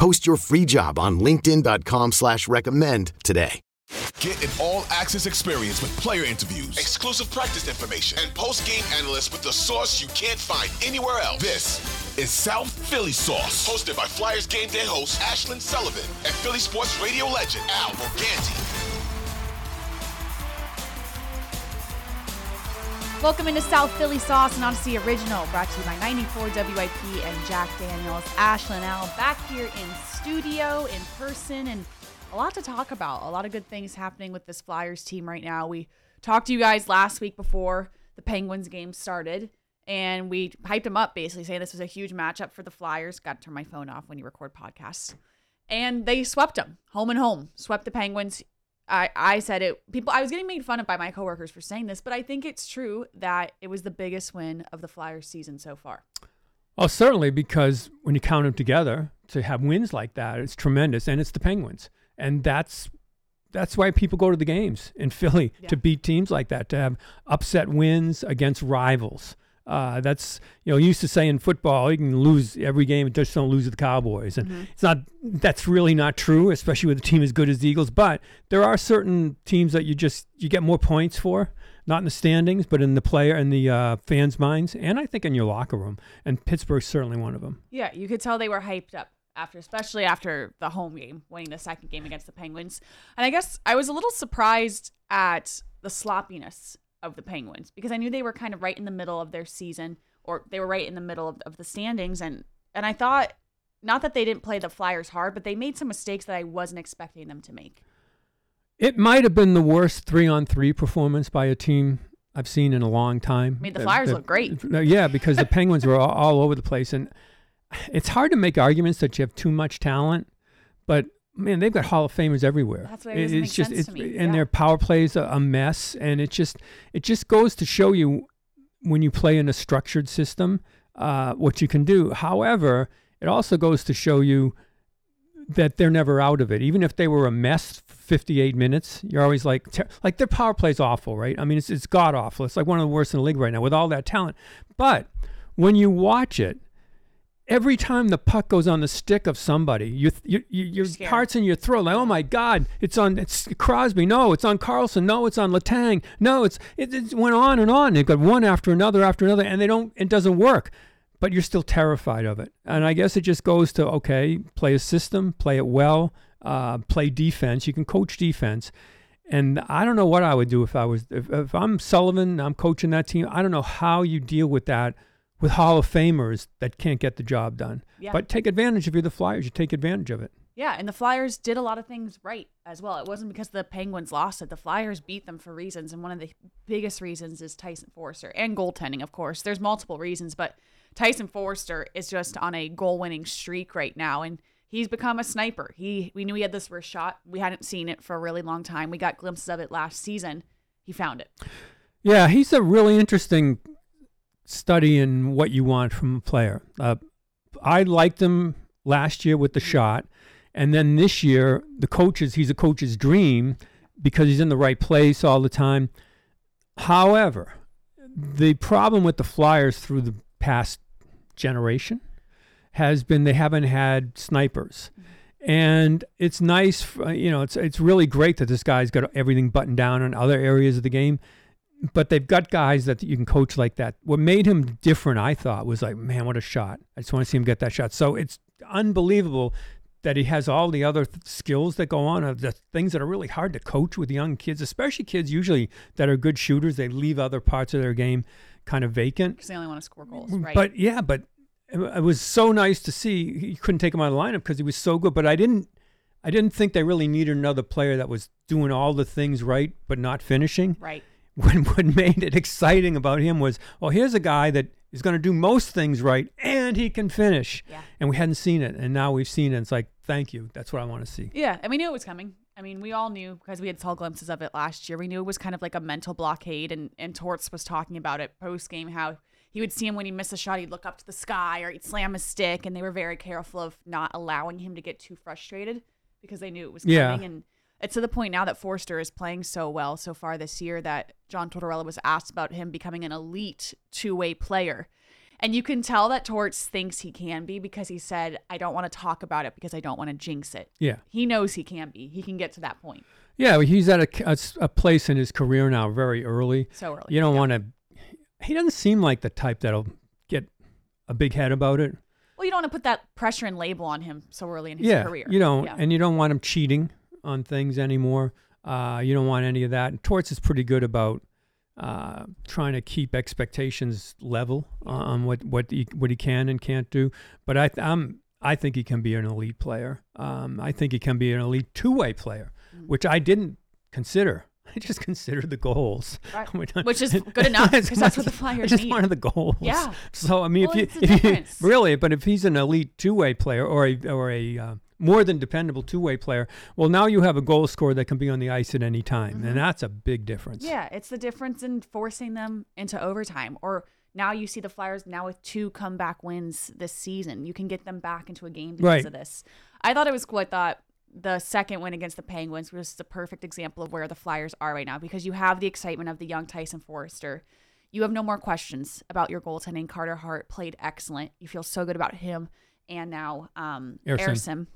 Post your free job on linkedin.com slash recommend today. Get an all-access experience with player interviews, exclusive practice information, and post-game analysts with the source you can't find anywhere else. This is South Philly Sauce, hosted by Flyers game day host Ashlyn Sullivan and Philly sports radio legend Al Morganti. Welcome into South Philly Sauce, and Audacy Original, brought to you by 94 WIP and Jack Daniels. Ashlyn Al back here in studio, in person, and a lot to talk about. A lot of good things happening with this Flyers team right now. We talked to you guys last week before the Penguins game started, and we hyped them up basically saying this was a huge matchup for the Flyers. Got to turn my phone off when you record podcasts. And they swept them home and home, swept the Penguins. I, I said it people I was getting made fun of by my coworkers for saying this, but I think it's true that it was the biggest win of the Flyers season so far. Well, certainly because when you count them together, to have wins like that, it's tremendous, and it's the Penguins, and that's that's why people go to the games in Philly yeah. to beat teams like that, to have upset wins against rivals. Uh, that's you know used to say in football you can lose every game, and just don't lose to the Cowboys, and mm-hmm. it's not that's really not true, especially with a team as good as the Eagles. But there are certain teams that you just you get more points for, not in the standings, but in the player and the uh, fans' minds, and I think in your locker room. And Pittsburgh's certainly one of them. Yeah, you could tell they were hyped up after, especially after the home game, winning the second game against the Penguins. And I guess I was a little surprised at the sloppiness of the Penguins because I knew they were kind of right in the middle of their season or they were right in the middle of, of the standings and and I thought not that they didn't play the Flyers hard, but they made some mistakes that I wasn't expecting them to make. It might have been the worst three on three performance by a team I've seen in a long time. I mean, the Flyers look great. Yeah, because the Penguins were all, all over the place. And it's hard to make arguments that you have too much talent, but man, they've got Hall of Famers everywhere. That's it, it's just it's, and yeah. their power plays a, a mess, and it just it just goes to show you when you play in a structured system uh, what you can do. However, it also goes to show you that they're never out of it. Even if they were a mess 58 minutes, you're always like, ter- like their power play's awful, right? I mean, it's, it's god awful. It's like one of the worst in the league right now with all that talent. But when you watch it, every time the puck goes on the stick of somebody, you, you, you your heart's in your throat. Like, oh my God, it's on it's Crosby. No, it's on Karlsson. No, it's on Letang. No, it's it, it went on and on. They've got one after another after another, and they don't. It doesn't work. But you're still terrified of it. And I guess it just goes to okay, play a system, play it well, uh, play defense. You can coach defense. And I don't know what I would do if I was if, if I'm Sullivan, I'm coaching that team. I don't know how you deal with that with Hall of Famers that can't get the job done. Yeah. But take advantage if you're the Flyers. You take advantage of it. Yeah, and the Flyers did a lot of things right as well. It wasn't because the Penguins lost it. The Flyers beat them for reasons, and one of the biggest reasons is Tyson Foerster and goaltending, of course. There's multiple reasons, but Tyson Foerster is just on a goal-winning streak right now, and he's become a sniper. He we knew he had this first shot. We hadn't seen it for a really long time. We got glimpses of it last season. He found it. Yeah, he's a really interesting studying what you want from a player. Uh, I liked him last year with the shot, and then this year, the coaches, he's a coach's dream because he's in the right place all the time. However, the problem with the Flyers through the past generation has been they haven't had snipers. And it's nice, for, you know, it's it's really great that this guy's got everything buttoned down in other areas of the game but they've got guys that you can coach like that. What made him different, I thought, was like, man, what a shot! I just want to see him get that shot. So it's unbelievable that he has all the other th- skills that go on, of the things that are really hard to coach with young kids, especially kids usually that are good shooters. They leave other parts of their game kind of vacant. Because they only want to score goals, mm, right? But yeah, but it, it was so nice to see. You couldn't take him out of the lineup because he was so good. But I didn't, I didn't think they really needed another player that was doing all the things right but not finishing. right. When what made it exciting about him was, well, here's a guy that is going to do most things right and he can finish. Yeah. And we hadn't seen it, and now we've seen it. It's like, thank you. That's what I want to see. Yeah, and we knew it was coming. I mean, we all knew because we had saw glimpses of it last year. We knew it was kind of like a mental blockade, and and Torts was talking about it post game how he would see him when he missed a shot, he'd look up to the sky or he'd slam his stick, and they were very careful of not allowing him to get too frustrated because they knew it was coming. Yeah. And it's to the point now that Foerster is playing so well so far this year that John Tortorella was asked about him becoming an elite two way player. And you can tell that Torts thinks he can be because he said, I don't want to talk about it because I don't want to jinx it. Yeah. He knows he can be. He can get to that point Yeah, he's at a a place in his career now very early. so early. You don't Yeah. want to. He doesn't seem like the type that'll get a big head about it. Well, you don't want to put that pressure and label on him so early in his yeah, career. you don't, Yeah. and you don't want him cheating on things anymore. Uh, you don't want any of that. And Torts is pretty good about uh, trying to keep expectations level on what what he, what he can and can't do. But I I'm I think he can be an elite player. Um, I think he can be an elite two way player, Mm. which I didn't consider. I just considered the goals, Right. Which is good enough, It's 'cause that's what the Flyers I just need. wanted the goals. Yeah. So I mean, Well, if you, if you really, but if he's an elite two-way player or a or a uh, more than dependable two-way player, well, now you have a goal scorer that can be on the ice at any time, and that's a big difference. Mm-hmm. Yeah, it's the difference in forcing them into overtime. Or now you see the Flyers now with two comeback wins this season. You can get them back into a game because Right. of this. I thought it was cool. I thought the second win against the Penguins was the perfect example of where the Flyers are right now because you have the excitement of the young Tyson Foerster. You have no more questions about your goaltending. Carter Hart played excellent. You feel so good about him and now um, Ersson.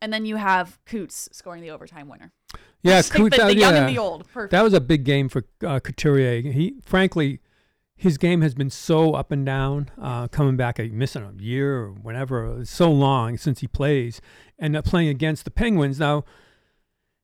And then you have Coots scoring the overtime winner. yeah, Coots- the, uh, the young yeah. and the old. Perfect. That was a big game for uh, Couturier. He, frankly, his game has been so up and down, uh, coming back, uh, missing a year or whatever, it's so long since he plays, and uh, playing against the Penguins now.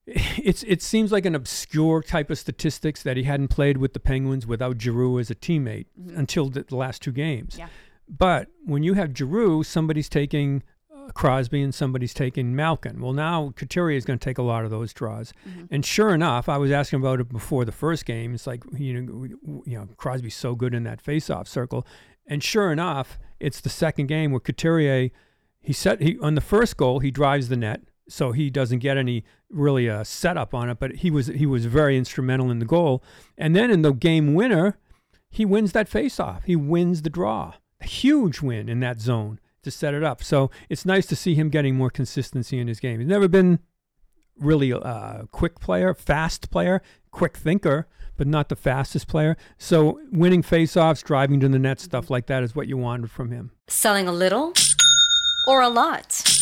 It's it seems like an obscure type of statistics that he hadn't played with the Penguins without Giroux as a teammate until the, the last two games. Yeah. But when you have Giroux, somebody's taking uh, Crosby and somebody's taking Malkin. Well, now Couturier is going to take a lot of those draws. And sure enough, I was asking about it before the first game. It's like you know, you know, Crosby's so good in that face-off circle. And sure enough, it's the second game where Couturier, he set he on the first goal he drives the net, so he doesn't get any really uh, setup on it. But he was he was very instrumental in the goal. And then in the game winner, he wins that face-off. He wins the draw. A huge win in that zone to set it up. So it's nice to see him getting more consistency in his game. He's never been really a quick player, fast player, quick thinker, but not the fastest player. So winning face-offs, driving to the net, stuff mm-hmm. like that is what you wanted from him. Selling a little or a lot?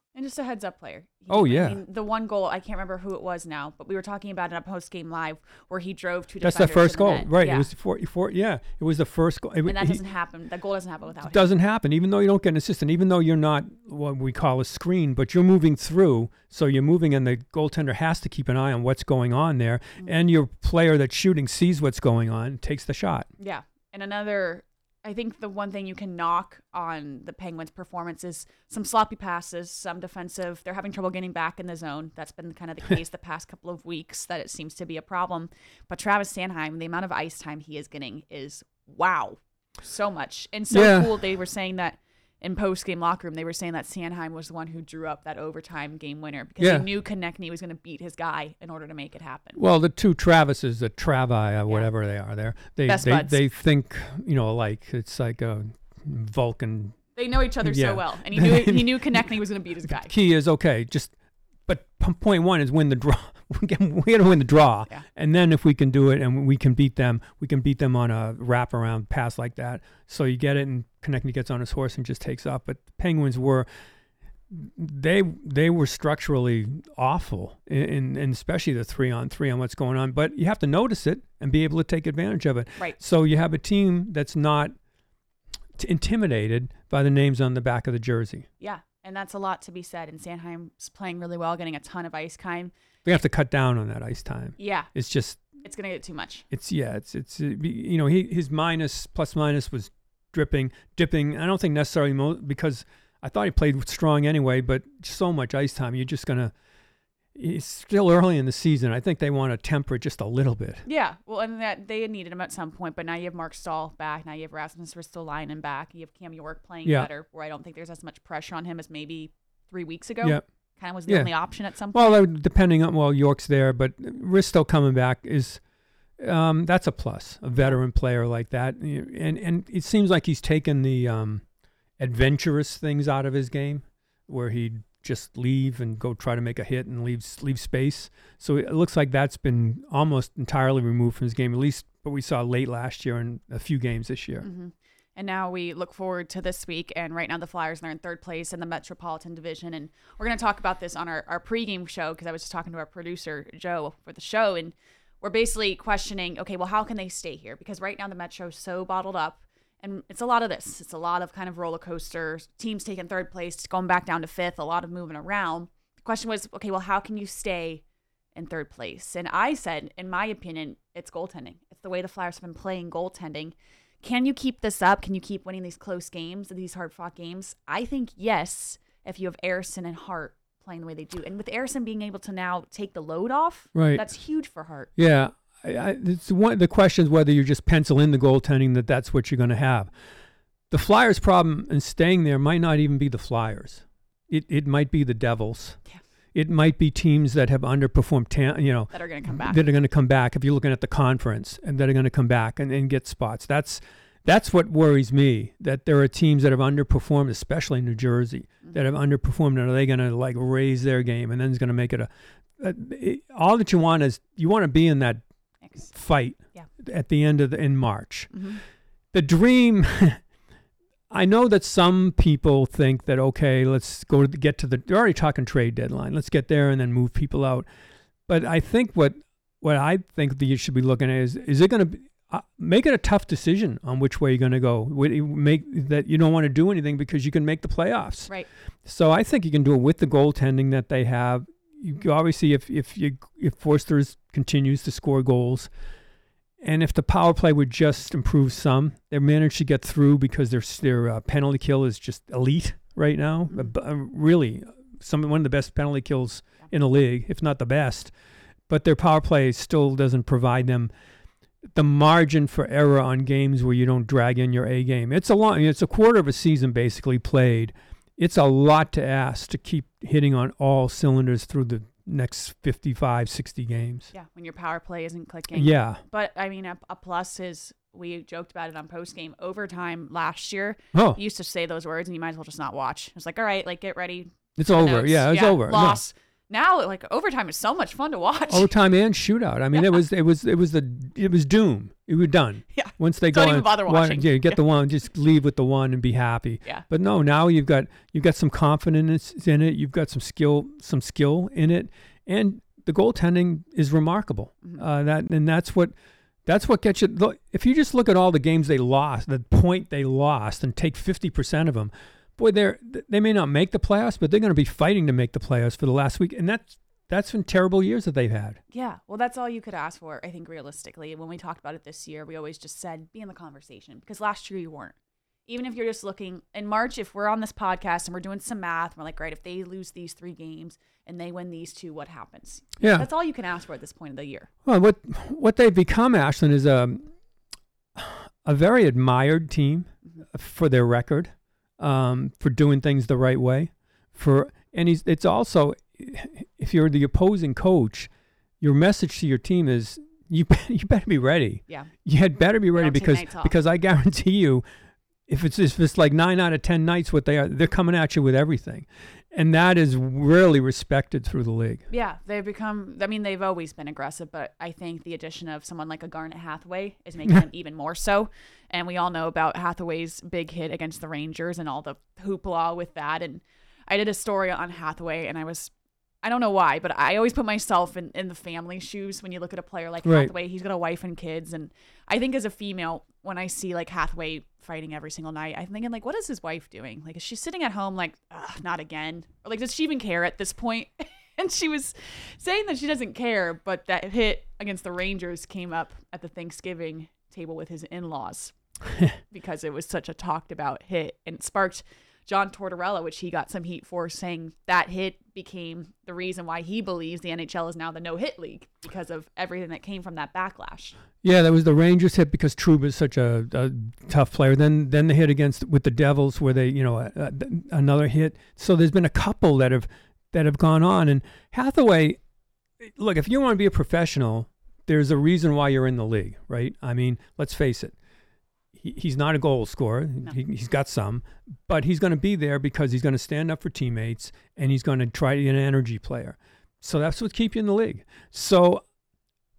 And just a heads up player. He- Oh, I yeah. mean, the one goal, I can't remember who it was now, but we were talking about it at post game live where he drove two That's the first to goal, net. right? Yeah. It was four, four, yeah, it was the first goal. It, and that he- doesn't happen. That goal doesn't happen without him. doesn't happen, even though you don't get an assistant, even though you're not what we call a screen, but you're moving through. So you're moving, and the goaltender has to keep an eye on what's going on there. Mm-hmm. And your player that's shooting sees what's going on, takes the shot. Yeah. And another, I think the one thing you can knock on the Penguins' performance is some sloppy passes, some defensive. They're having trouble getting back in the zone. That's been kind of the case the past couple of weeks, that it seems to be a problem. But Travis Sanheim, the amount of ice time he is getting is wow, so much. And so Yeah. cool. They were saying that in post game locker room, they were saying that Sanheim was the one who drew up that overtime game winner because Yeah. they knew Konecny was going to beat his guy in order to make it happen. Well, the two Travises, the Travi, uh, or whatever they are, there they Best they, buds. they think you know like it's like a Vulcan. They know each other Yeah. so well, and he knew he knew Konecny was going to beat his guy. Key is okay, just point one is win the draw. we got to win the draw, Yeah. and then if we can do it and we can beat them, we can beat them on a wraparound pass like that. So you get it, and Konecny gets on his horse and just takes off. But the Penguins were they they were structurally awful, in, in especially the three on three on what's going on. But you have to notice it and be able to take advantage of it. Right. So you have a team that's not t- intimidated by the names on the back of the jersey. Yeah, and that's a lot to be said. And Sanheim's playing really well, getting a ton of ice time. We have to cut down on that ice time. Yeah, It's just it's going to get too much. it's yeah it's it's uh, you know he his minus plus minus was dripping dipping. I don't think necessarily mo- because I thought he played strong anyway, but so much ice time you're just gonna. It's still early in the season. I think they want to temper it just a little bit. Yeah, well, and that they needed him at some point, but now you have Marc Staal back. Now you have Rasmus Ristolainen back. You have Cam York playing Yeah. better, where I don't think there's as much pressure on him as maybe three weeks ago. Yeah. kind of was the Yeah. only option at some point. Well, depending on well, York's there, but Risto coming back is um, that's a plus. A veteran player like that, and and it seems like he's taken the um, adventurous things out of his game, where he'd just leave and go try to make a hit and leave leave space. So it looks like that's been almost entirely removed from his game, at least what we saw late last year and a few games this year. hmm And now we look forward to this week. And right now, the Flyers are in third place in the Metropolitan Division. And we're going to talk about this on our, our pregame show because I was just talking to our producer, Joe, for the show. And we're basically questioning okay, well, how can they stay here? Because right now, the Metro's so bottled up. And it's a lot of this. It's a lot of kind of roller coaster. Teams taking third place, going back down to fifth, a lot of moving around. The question was, okay, well, how can you stay in third place? And I said, in my opinion, it's goaltending. It's the way the Flyers have been playing goaltending. Can you keep this up? Can you keep winning these close games, these hard fought games? I think yes, if you have Ersson and Hart playing the way they do. And with Ersson being able to now take the load off, Right. that's huge for Hart. Yeah, I, it's one. The question is whether you just pencil in the goaltending that that's what you're going to have. The Flyers' problem in staying there might not even be the Flyers. It it might be the Devils. Yeah. It might be teams that have underperformed. Ta- you know, That are going to come back. that are going to come back. If you're looking at the conference, and that are going to come back and, and get spots. That's that's what worries me. That there are teams that have underperformed, especially New Jersey, mm-hmm. that have underperformed. And are they going to like raise their game and then it's going to make it a, a it, all that you want is you want to be in that Fight Yeah. at the end of the, in March. Mhm. The dream. I know that some people think that okay, let's go to the, get to the. They're already talking trade deadline. Let's get there and then move people out. But I think what what I think that you should be looking at is is it going to uh, make it a tough decision on which way you're going to go. Make that you don't want to do anything because you can make the playoffs. Right. So I think you can do it with the goaltending that they have. You obviously, if if you if Foerster continues to score goals, and if the power play would just improve some, they managed to get through because their their uh, penalty kill is just elite right now. B- uh, really, some one of the best penalty kills in the league, if not the best. But their power play still doesn't provide them the margin for error on games where you don't drag in your A game. It's a long, it's a quarter of a season basically played. It's a lot to ask to keep hitting on all cylinders through the next 55, 60 games. Yeah, when your power play isn't clicking. Yeah. But I mean, a, a plus is we joked about it on post game overtime last year. Oh. You used to say those words, and you might as well just not watch. It's like, all right, like get ready. It's over. notes. Yeah, it's over. No. Now, like overtime is so much fun to watch. Overtime and shootout. I mean, it was it was it was the it was doom. It was done. Yeah. Once they Don't go even bother one- watching. yeah, get Yeah. the one. Just leave with the one and be happy. Yeah. But no, now you've got you've got some confidence in it. You've got some skill some skill in it, and the goaltending is remarkable. Mm-hmm. Uh, that and that's what that's what gets you. If you just look at all the games they lost, the point they lost, and take fifty percent of them, boy, they're they may not make the playoffs, but they're going to be fighting to make the playoffs for the last week, and that's that's been terrible years that they've had. Yeah, well, that's all you could ask for, I think, realistically. When we talked about it this year, we always just said be in the conversation because last year you weren't. Even if you're just looking in March, if we're on this podcast and we're doing some math, we're like, right, if they lose these three games and they win these two, what happens? Yeah. That's all you can ask for at this point of the year. Well, what what they've become, Ashlyn, is a a very admired team mm-hmm. for their record, um, for doing things the right way. For and he's it's also if you're the opposing coach, your message to your team is you you better be ready. Yeah. You had better be ready because because I guarantee you, if it's if it's like nine out of ten nights, what they are, they're coming at you with everything, and that is really respected through the league. Yeah, they've become. I mean, they've always been aggressive, but I think the addition of someone like a Garnet Hathaway is making them even more so. And we all know about Hathaway's big hit against the Rangers and all the hoopla with that. And I did a story on Hathaway, and I was. I don't know why, but I always put myself in, in the family shoes when you look at a player like Right. Hathaway. He's got a wife and kids. And I think as a female, when I see like Hathaway fighting every single night, I'm thinking, like, what is his wife doing? Like, is she sitting at home, like, Ugh, not again? Or like, does she even care at this point? and she was saying that she doesn't care, but that hit against the Rangers came up at the Thanksgiving table with his in laws because it was such a talked about hit and it sparked John Tortorella, which he got some heat for, saying that hit became the reason why he believes the NHL is now the no hit league because of everything that came from that backlash. Yeah, that was the Rangers hit because Trouba is such a, a tough player. Then then the hit against with the Devils where they you know uh, uh, another hit. So there's been a couple that have that have gone on. And Hathaway, look, if you want to be a professional, there's a reason why you're in the league, right? I mean, let's face it. He, he's not a goal scorer. He, he's got some, but he's going to be there because he's going to stand up for teammates and he's going to try to be an energy player. So that's what keep you in the league. So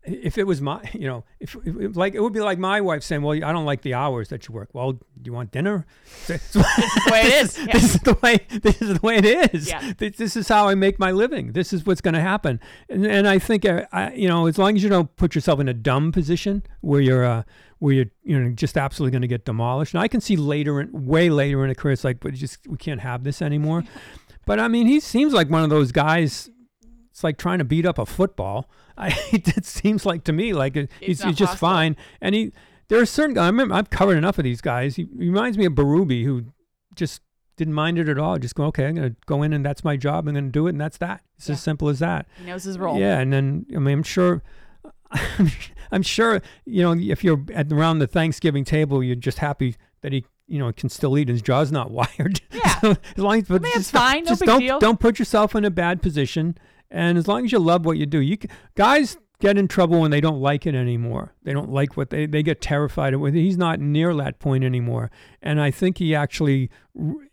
if it was my, you know, if, if like it would be like my wife saying, "Well, I don't like the hours that you work." Well, do you want dinner? This is the way it is. Yeah. This is the way. This is the way it is. Yeah. This, this is how I make my living. This is what's going to happen. And, and I think, uh, I, you know, as long as you don't put yourself in a dumb position where you're, uh, where you're, you know, just absolutely going to get demolished. And I can see later, in, way later in a career, it's like, but just we can't have this anymore. but I mean, he seems like one of those guys it's like trying to beat up a football. I, it seems like to me like it, he's, he's just fine. And he, there are certain. I remember I've covered enough of these guys. He, he reminds me of Berube, who just didn't mind it at all. Just go, okay, I'm gonna go in and that's my job. I'm gonna do it, and that's that. It's Yeah. as simple as that. He knows his role. Yeah, and then I mean, I'm sure. I'm sure you know if you're at around the Thanksgiving table, you're just happy that he you know can still eat and his jaw's not wired. Yeah. so as long as, but mean, it's just don't- fine, no just don't deal. don't put yourself in a bad position. And as long as you love what you do, you can, guys get in trouble when they don't like it anymore. They don't like what they they get terrified of. He's not near that point anymore, and I think he actually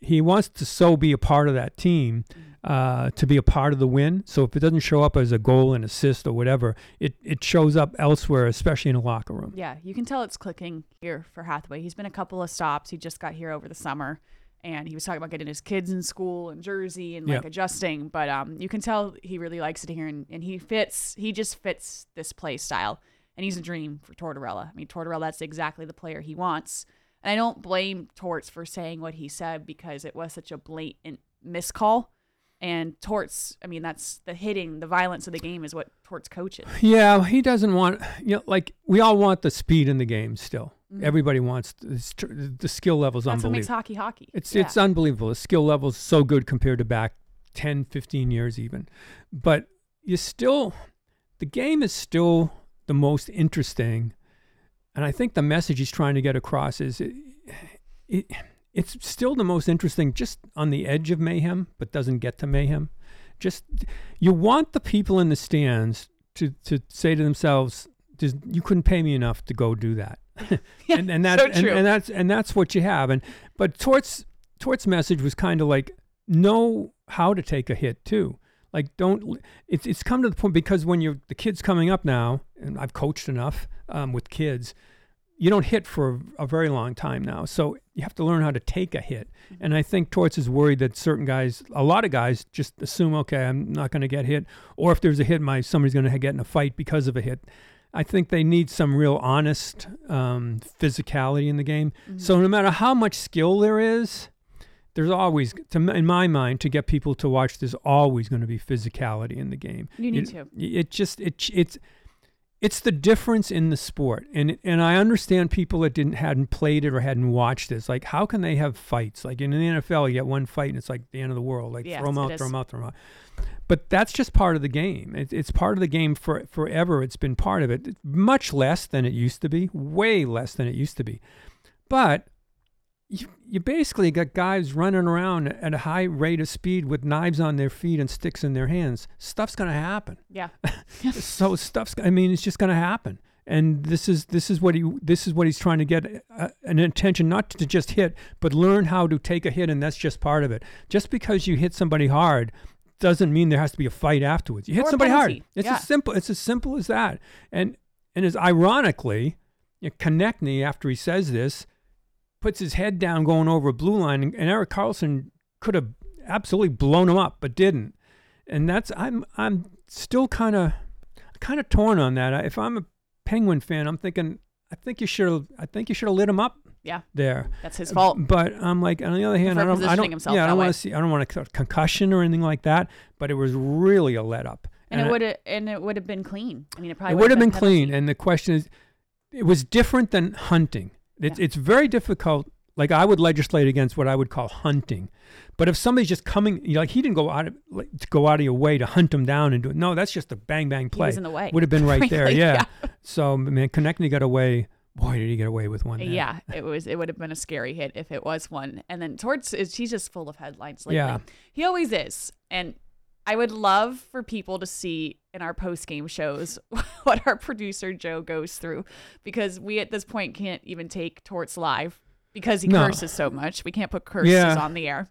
he wants to so be a part of that team. Uh, to be a part of the win. So if it doesn't show up as a goal, and assist, or whatever, it, it shows up elsewhere, especially in a locker room. Yeah, you can tell it's clicking here for Hathaway. He's been a couple of stops. He just got here over the summer, and he was talking about getting his kids in school and Jersey and like Yep. adjusting. But um, you can tell he really likes it here, and, and he fits. He just fits this play style, and he's a dream for Tortorella. I mean, Tortorella, that's exactly the player he wants. And I don't blame Torts for saying what he said because it was such a blatant miscall. And Torts, I mean, that's the hitting, the violence of the game is what Torts coaches. Yeah, he doesn't want you know like we all want the speed in the game still. Mhm. Everybody wants the, the skill levels That's what unbelievable. makes hockey hockey. It's Yeah. it's unbelievable. The skill level's so good compared to back 10, 15 years even. But you still the game is still the most interesting. And I think the message he's trying to get across is it, it it's still the most interesting just on the edge of mayhem, but doesn't get to mayhem. Just you want the people in the stands to to say to themselves, "You couldn't pay me enough to go do that," and and that's so and, and that's and that's what you have. And but Tort's Tort's message was kind of like know how to take a hit too. Like don't it's it's come to the point because when you're the kids coming up now, and I've coached enough um, with kids, you don't hit for a very long time now. So you have to learn how to take a hit. And I think Torts is worried that certain guys, a lot of guys, just assume, okay, I'm not going to get hit, or if there's a hit, my somebody's going to get in a fight because of a hit. I think they need some real honest um, physicality in the game. So no matter how much skill there is, there's always, to, in my mind, to get people to watch, there's always going to be physicality in the game. You need it, to. It just it it's it's the difference in the sport, and and I understand people that didn't hadn't played it or hadn't watched this. Like, how can they have fights? Like in the NFL, you get one fight and it's like the end of the world. Like Yes, throw 'em it out, throw throw 'em out, throw 'em out. But that's just part of the game. It, it's part of the game for forever. It's been part of it. Much less than it used to be. Way less than it used to be. But you, you basically got guys running around at a high rate of speed with knives on their feet and sticks in their hands. Stuff's going to happen. Yeah. so stuff's. I mean, it's just going to happen. And this is this is what he this is what he's trying to get uh, an intention not to just hit, but learn how to take a hit, and that's just part of it. Just because you hit somebody hard doesn't mean there has to be a fight afterwards. You hit Or somebody hard. It's Yeah. as simple. It's as simple as that. And and as ironically, you know, Konecny after he says this puts his head down going over a blue line, and, and Erik Karlsson could have absolutely blown him up, but didn't. And that's I'm I'm still kind of kind of torn on that. If I'm a Penguin fan, I'm thinking I think you should have I think you should have lit him up Yeah. there. That's his fault. But I'm like on the other hand, I don't I positioning don't yeah I don't want to see I don't want a concussion or anything like that. But it was really a let up. And, it would have and it would have been clean. I mean, it probably would have been penalty. clean. And the question is, it was different than hunting. It's, Yeah. it's very difficult. Like I would legislate against what I would call hunting, but if somebody's just coming, you know, like he didn't go out of like, to go out of your way to hunt him down and do it. No, that's just a bang bang play. He was in the way. Would have been right there. Yeah. yeah. So man, Konecny got away. Boy, did he get away with one. Yeah, it was. It would have been a scary hit if it was one. And then Torts is he's just full of headlines lately. Yeah. he always is. And I would love for people to see in our post game shows what our producer Joe goes through because we at this point can't even take Torts live because he No. curses so much. We can't put curses Yeah. on the air.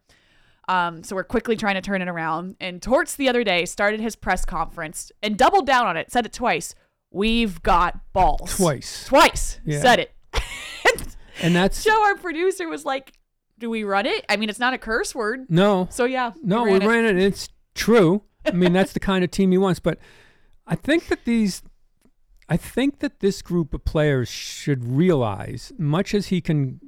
Um, so we're quickly trying to turn it around. And Torts the other day started his press conference and doubled down on it, said it twice. We've got balls. Twice. Twice. Yeah. Said it. And that's Joe, our producer, was like, "Do we run it? I mean, it's not a curse word, no. so yeah." No, we ran it. It's true. I mean, that's the kind of team he wants. But I think that these, I think that this group of players should realize, much as he can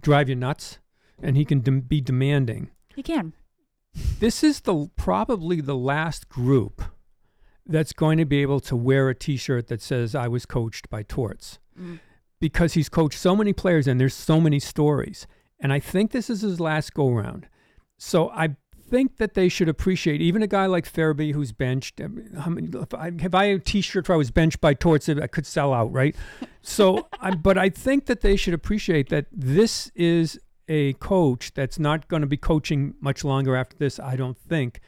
drive you nuts and he can dem- be demanding, He can. this is the probably the last group that's going to be able to wear a T-shirt that says "I was coached by Torts," mm. because he's coached so many players and there's so many stories. And I think this is his last go round. So I think that they should appreciate even a guy like Farabee who's benched. I mean, how many- If I, if I had a T-shirt where I was benched by Torts, I could sell out, right? So, I, but I think that they should appreciate that this is a coach that's not going to be coaching much longer after this. I don't think,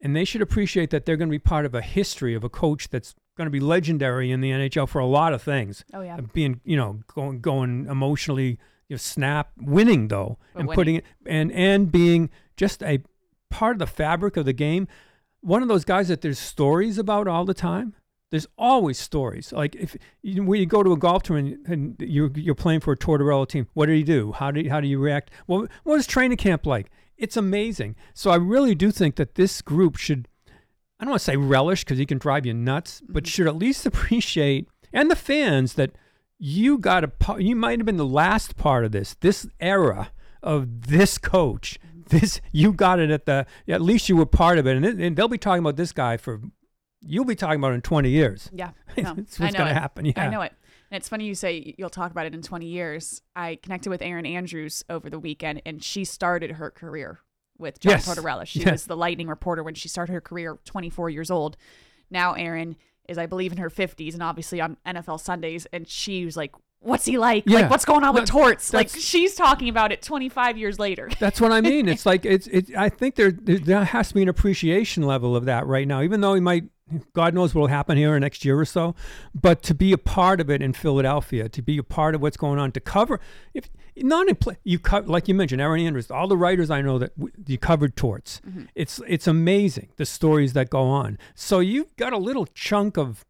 and they should appreciate that they're going to be part of a history of a coach that's going to be legendary in the NHL for a lot of things. Oh, yeah. Being you know going going emotionally you know, snap winning though But and winning. putting it and and being just a part of the fabric of the game. One of those guys that there's stories about all the time. There's always stories. Like if you, when you go to a golf tournament and you're you're playing for a Tortorella team, what did he do? How do you, how do you react? Well, what is training camp like? It's amazing. So I really do think that this group should I don't want to say relish because he can drive you nuts, but mm-hmm. should at least appreciate and the fans that you got a you might have been the last part of this this era of this coach. This you got it at the at least you were part of it, and, it, and they'll be talking about this guy for you'll be talking about it in twenty years. Yeah, no, It's what's know gonna happen, yeah. I know it. And it's funny you say you'll talk about it in 20 years. I connected with Erin Andrews over the weekend, and she started her career with John Yes. Tortorella. She Yeah. was the Lightning reporter when she started her career, 24 years old. Now Erin is, I believe, in her 50s, and obviously on NFL Sundays. And she was like, what's he like? Yeah. Like, what's going on with That- torts? Like, she's talking about it 25 years later. That's what I mean. It's like it's it. I think there, there there has to be an appreciation level of that right now, even though he might. God knows what will happen here in next year or so, but to be a part of it in Philadelphia, to be a part of what's going on, to cover if not in play, you cut like you mentioned, Erin Andrews, all the writers I know that w- you covered torts. Mm-hmm. It's it's amazing the stories that go on. So you've got a little chunk of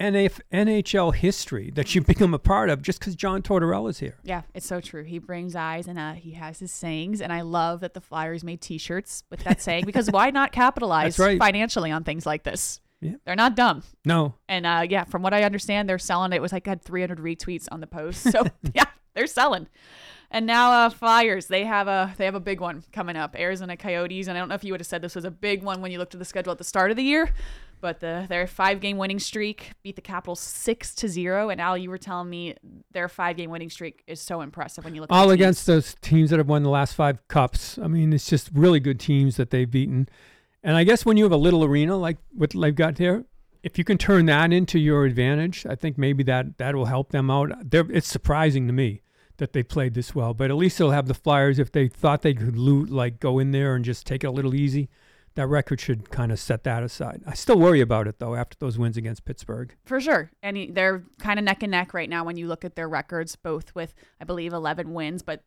NF, NHL history that you become a part of just because John Tortorella's here. Yeah, it's so true. He brings eyes and uh, he has his sayings. And I love that the Flyers made t shirts with that saying because why not capitalize right. financially on things like this? Yeah. They're not dumb. No, And uh, yeah, from what I understand, they're selling it. It was like had 300 retweets on the post. So yeah, they're selling. And now uh, Flyers, they have a they have a big one coming up. Arizona Coyotes, and I don't know if you would have said this was a big one when you looked at the schedule at the start of the year, but the their five game winning streak beat the Capitals six to zero. And Al, you were telling me their five game winning streak is so impressive when you look at all the against those teams that have won the last five cups. I mean, it's just really good teams that they've beaten. And I guess when you have a little arena like what they've got here, if you can turn that into your advantage, I think maybe that that will help them out. They're, it's surprising to me that they played this well, but at least they'll have the Flyers. If they thought they could loot, like go in there and just take it a little easy, that record should kind of set that aside. I still worry about it though after those wins against Pittsburgh. For sure. And they're kind of neck and neck right now when you look at their records, both with, I believe, 11 wins, but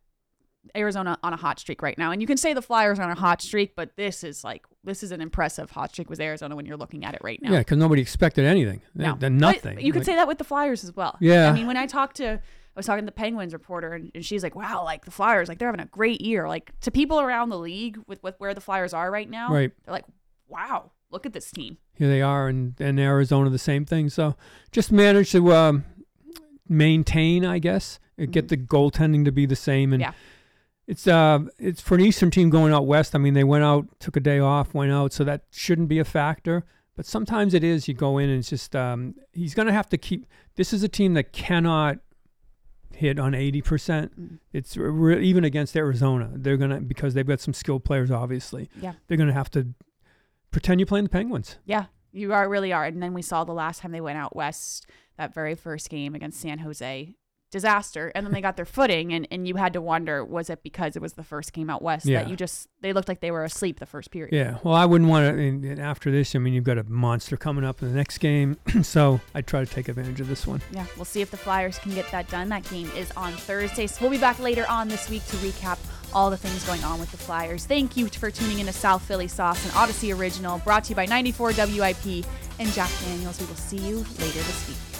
Arizona on a hot streak right now. And you can say the Flyers are on a hot streak, but this is like, this is an impressive hot streak with Arizona when you're looking at it right now. Yeah, because nobody expected anything. No. But nothing. you could Like- say that with the Flyers as well. Yeah. I mean, when I talk to, I was talking to the Penguins reporter, and, and she's like, "Wow, like the Flyers, like they're having a great year." Like to people around the league with, with where the Flyers are right now, Right. They're like, "Wow, look at this team." here they are and and Arizona the same thing so just manage to um, maintain I guess uh, get the goaltending to be the same and Mm-hmm. Yeah. it's uh it's for an eastern team going out west I mean they went out took a day off went out so that shouldn't be a factor but sometimes it is you go in and it's just um he's going to have to keep this is a team that cannot hit on 80% Mm. it's re- even against Arizona they're going to because they've got some skilled players obviously Yeah. they're going to have to pretend you're playing the Penguins Yeah, you are really are. And then we saw the last time they went out west, that very first game against San Jose, disaster. And then they got their footing, and, and you had to wonder, was it because it was the first game out west Yeah. that you just they looked like they were asleep the first period? Yeah, well, I wouldn't want to. And, and after this, I mean, you've got a monster coming up in the next game, so I'd try to take advantage of this one. Yeah, we'll see if the Flyers can get that done. That game is on Thursday. So we'll be back later on this week to recap all the things going on with the Flyers. Thank you for tuning in to South Philly Sauce, an Audacy original brought to you by 94 WIP and Jack Daniels. We will see you later this week.